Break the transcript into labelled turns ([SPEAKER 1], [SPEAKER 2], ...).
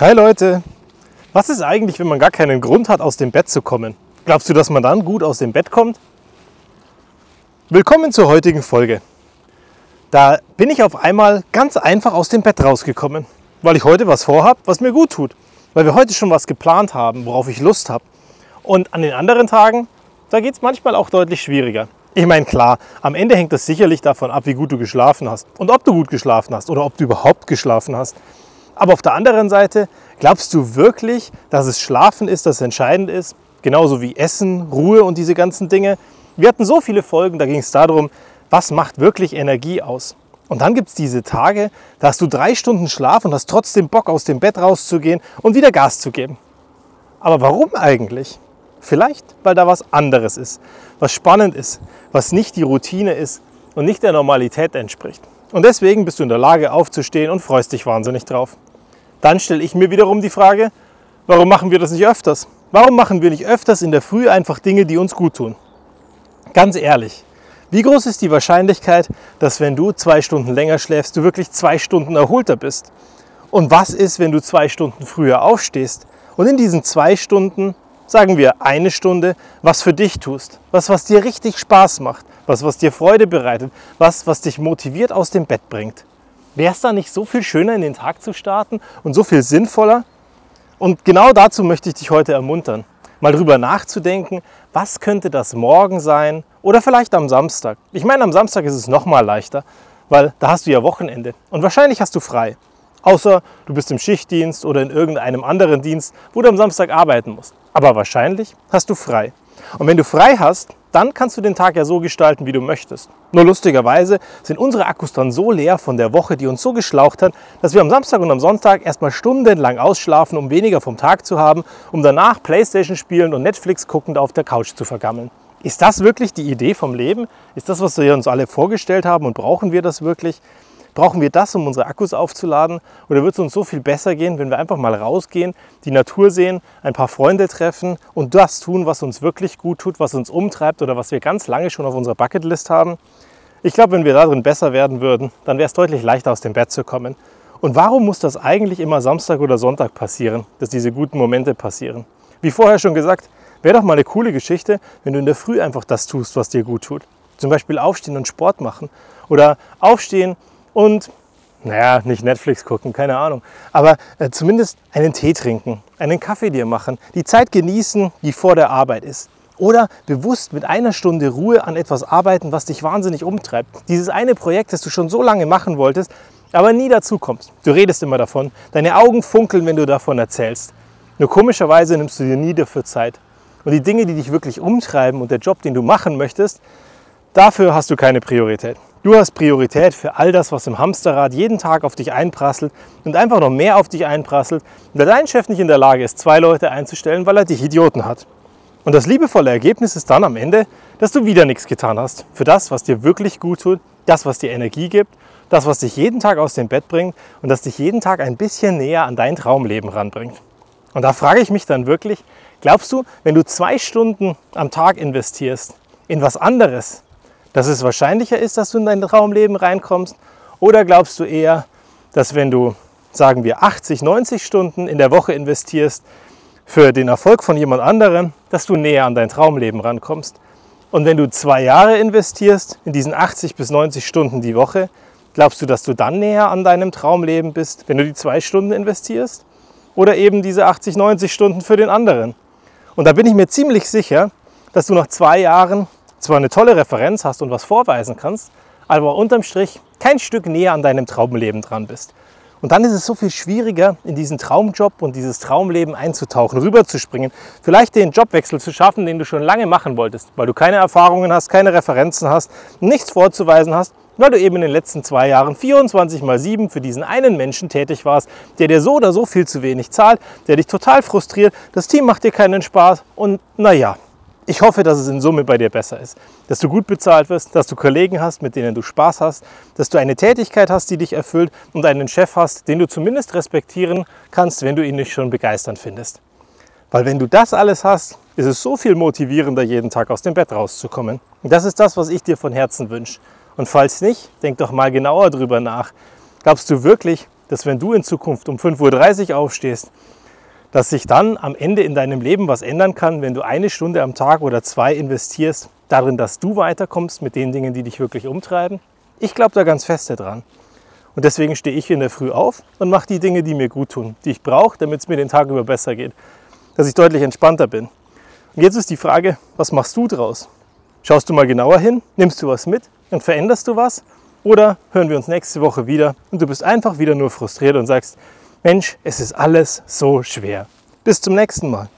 [SPEAKER 1] Hi Leute, was ist eigentlich, wenn man gar keinen Grund hat, aus dem Bett zu kommen? Glaubst du, dass man dann gut aus dem Bett kommt? Willkommen zur heutigen Folge. Da bin ich auf einmal ganz einfach aus dem Bett rausgekommen, weil ich heute was vorhab, was mir gut tut. Weil wir heute schon was geplant haben, worauf ich Lust habe. Und an den anderen Tagen, da geht es manchmal auch deutlich schwieriger. Ich meine, klar, am Ende hängt das sicherlich davon ab, wie gut du geschlafen hast und ob du gut geschlafen hast oder ob du überhaupt geschlafen hast. Aber auf der anderen Seite, glaubst du wirklich, dass es Schlafen ist, das entscheidend ist? Genauso wie Essen, Ruhe und diese ganzen Dinge. Wir hatten so viele Folgen, da ging es darum, was macht wirklich Energie aus? Und dann gibt es diese Tage, da hast du drei Stunden Schlaf und hast trotzdem Bock, aus dem Bett rauszugehen und wieder Gas zu geben. Aber warum eigentlich? Vielleicht, weil da was anderes ist, was spannend ist, was nicht die Routine ist und nicht der Normalität entspricht. Und deswegen bist du in der Lage aufzustehen und freust dich wahnsinnig drauf. Dann stelle ich mir wiederum die Frage, warum machen wir das nicht öfters? Warum machen wir nicht öfters in der Früh einfach Dinge, die uns gut tun? Ganz ehrlich, wie groß ist die Wahrscheinlichkeit, dass wenn du zwei Stunden länger schläfst, du wirklich zwei Stunden erholter bist? Und was ist, wenn du zwei Stunden früher aufstehst und in diesen zwei Stunden, sagen wir eine Stunde, was für dich tust? Was, was dir richtig Spaß macht? Was, was dir Freude bereitet? Was, was dich motiviert aus dem Bett bringt? Wäre es da nicht so viel schöner in den Tag zu starten und so viel sinnvoller? Und genau dazu möchte ich dich heute ermuntern, mal drüber nachzudenken, was könnte das morgen sein oder vielleicht am Samstag. Ich meine, am Samstag ist es noch mal leichter, weil da hast du ja Wochenende und wahrscheinlich hast du frei. Außer du bist im Schichtdienst oder in irgendeinem anderen Dienst, wo du am Samstag arbeiten musst. Aber wahrscheinlich hast du frei. Und wenn du frei hast, dann kannst du den Tag ja so gestalten, wie du möchtest. Nur lustigerweise sind unsere Akkus dann so leer von der Woche, die uns so geschlaucht hat, dass wir am Samstag und am Sonntag erstmal stundenlang ausschlafen, um weniger vom Tag zu haben, um danach Playstation spielen und Netflix guckend auf der Couch zu vergammeln. Ist das wirklich die Idee vom Leben? Ist das, was wir uns alle vorgestellt haben und brauchen wir das wirklich? Brauchen wir das, um unsere Akkus aufzuladen? Oder wird es uns so viel besser gehen, wenn wir einfach mal rausgehen, die Natur sehen, ein paar Freunde treffen und das tun, was uns wirklich gut tut, was uns umtreibt oder was wir ganz lange schon auf unserer Bucketlist haben? Ich glaube, wenn wir darin besser werden würden, dann wäre es deutlich leichter aus dem Bett zu kommen. Und warum muss das eigentlich immer Samstag oder Sonntag passieren, dass diese guten Momente passieren? Wie vorher schon gesagt, wäre doch mal eine coole Geschichte, wenn du in der Früh einfach das tust, was dir gut tut. Zum Beispiel aufstehen und Sport machen oder aufstehen und, naja, nicht Netflix gucken, keine Ahnung, aber äh, zumindest einen Tee trinken, einen Kaffee dir machen, die Zeit genießen, die vor der Arbeit ist. Oder bewusst mit einer Stunde Ruhe an etwas arbeiten, was dich wahnsinnig umtreibt. Dieses eine Projekt, das du schon so lange machen wolltest, aber nie dazu kommst. Du redest immer davon, deine Augen funkeln, wenn du davon erzählst. Nur komischerweise nimmst du dir nie dafür Zeit. Und die Dinge, die dich wirklich umtreiben und der Job, den du machen möchtest, dafür hast du keine Priorität. Du hast Priorität für all das, was im Hamsterrad jeden Tag auf dich einprasselt und einfach noch mehr auf dich einprasselt, und dein Chef nicht in der Lage ist, zwei Leute einzustellen, weil er dich Idioten hat. Und das liebevolle Ergebnis ist dann am Ende, dass du wieder nichts getan hast für das, was dir wirklich gut tut, das, was dir Energie gibt, das, was dich jeden Tag aus dem Bett bringt und das dich jeden Tag ein bisschen näher an dein Traumleben ranbringt. Und da frage ich mich dann wirklich, glaubst du, wenn du zwei Stunden am Tag investierst in was anderes, dass es wahrscheinlicher ist, dass du in dein Traumleben reinkommst? Oder glaubst du eher, dass wenn du, sagen wir, 80, 90 Stunden in der Woche investierst für den Erfolg von jemand anderem, dass du näher an dein Traumleben rankommst? Und wenn du zwei Jahre investierst in diesen 80 bis 90 Stunden die Woche, glaubst du, dass du dann näher an deinem Traumleben bist, wenn du die zwei Stunden investierst? Oder eben diese 80, 90 Stunden für den anderen? Und da bin ich mir ziemlich sicher, dass du nach zwei Jahren zwar eine tolle Referenz hast und was vorweisen kannst, aber unterm Strich kein Stück näher an deinem Traumleben dran bist. Und dann ist es so viel schwieriger, in diesen Traumjob und dieses Traumleben einzutauchen, rüberzuspringen, vielleicht den Jobwechsel zu schaffen, den du schon lange machen wolltest, weil du keine Erfahrungen hast, keine Referenzen hast, nichts vorzuweisen hast, weil du eben in den letzten zwei Jahren 24 mal 7 für diesen einen Menschen tätig warst, der dir so oder so viel zu wenig zahlt, der dich total frustriert, das Team macht dir keinen Spaß und naja, ich hoffe, dass es in Summe bei dir besser ist, dass du gut bezahlt wirst, dass du Kollegen hast, mit denen du Spaß hast, dass du eine Tätigkeit hast, die dich erfüllt und einen Chef hast, den du zumindest respektieren kannst, wenn du ihn nicht schon begeisternd findest. Weil wenn du das alles hast, ist es so viel motivierender, jeden Tag aus dem Bett rauszukommen. Und das ist das, was ich dir von Herzen wünsche. Und falls nicht, denk doch mal genauer drüber nach. Glaubst du wirklich, dass wenn du in Zukunft um 5.30 Uhr aufstehst, dass sich dann am Ende in deinem Leben was ändern kann, wenn du eine Stunde am Tag oder zwei investierst darin, dass du weiterkommst mit den Dingen, die dich wirklich umtreiben? Ich glaube da ganz fest dran. Und deswegen stehe ich in der Früh auf und mache die Dinge, die mir gut tun, die ich brauche, damit es mir den Tag über besser geht, dass ich deutlich entspannter bin. Und jetzt ist die Frage, was machst du draus? Schaust du mal genauer hin, nimmst du was mit und veränderst du was? Oder hören wir uns nächste Woche wieder und du bist einfach wieder nur frustriert und sagst, Mensch, es ist alles so schwer. Bis zum nächsten Mal.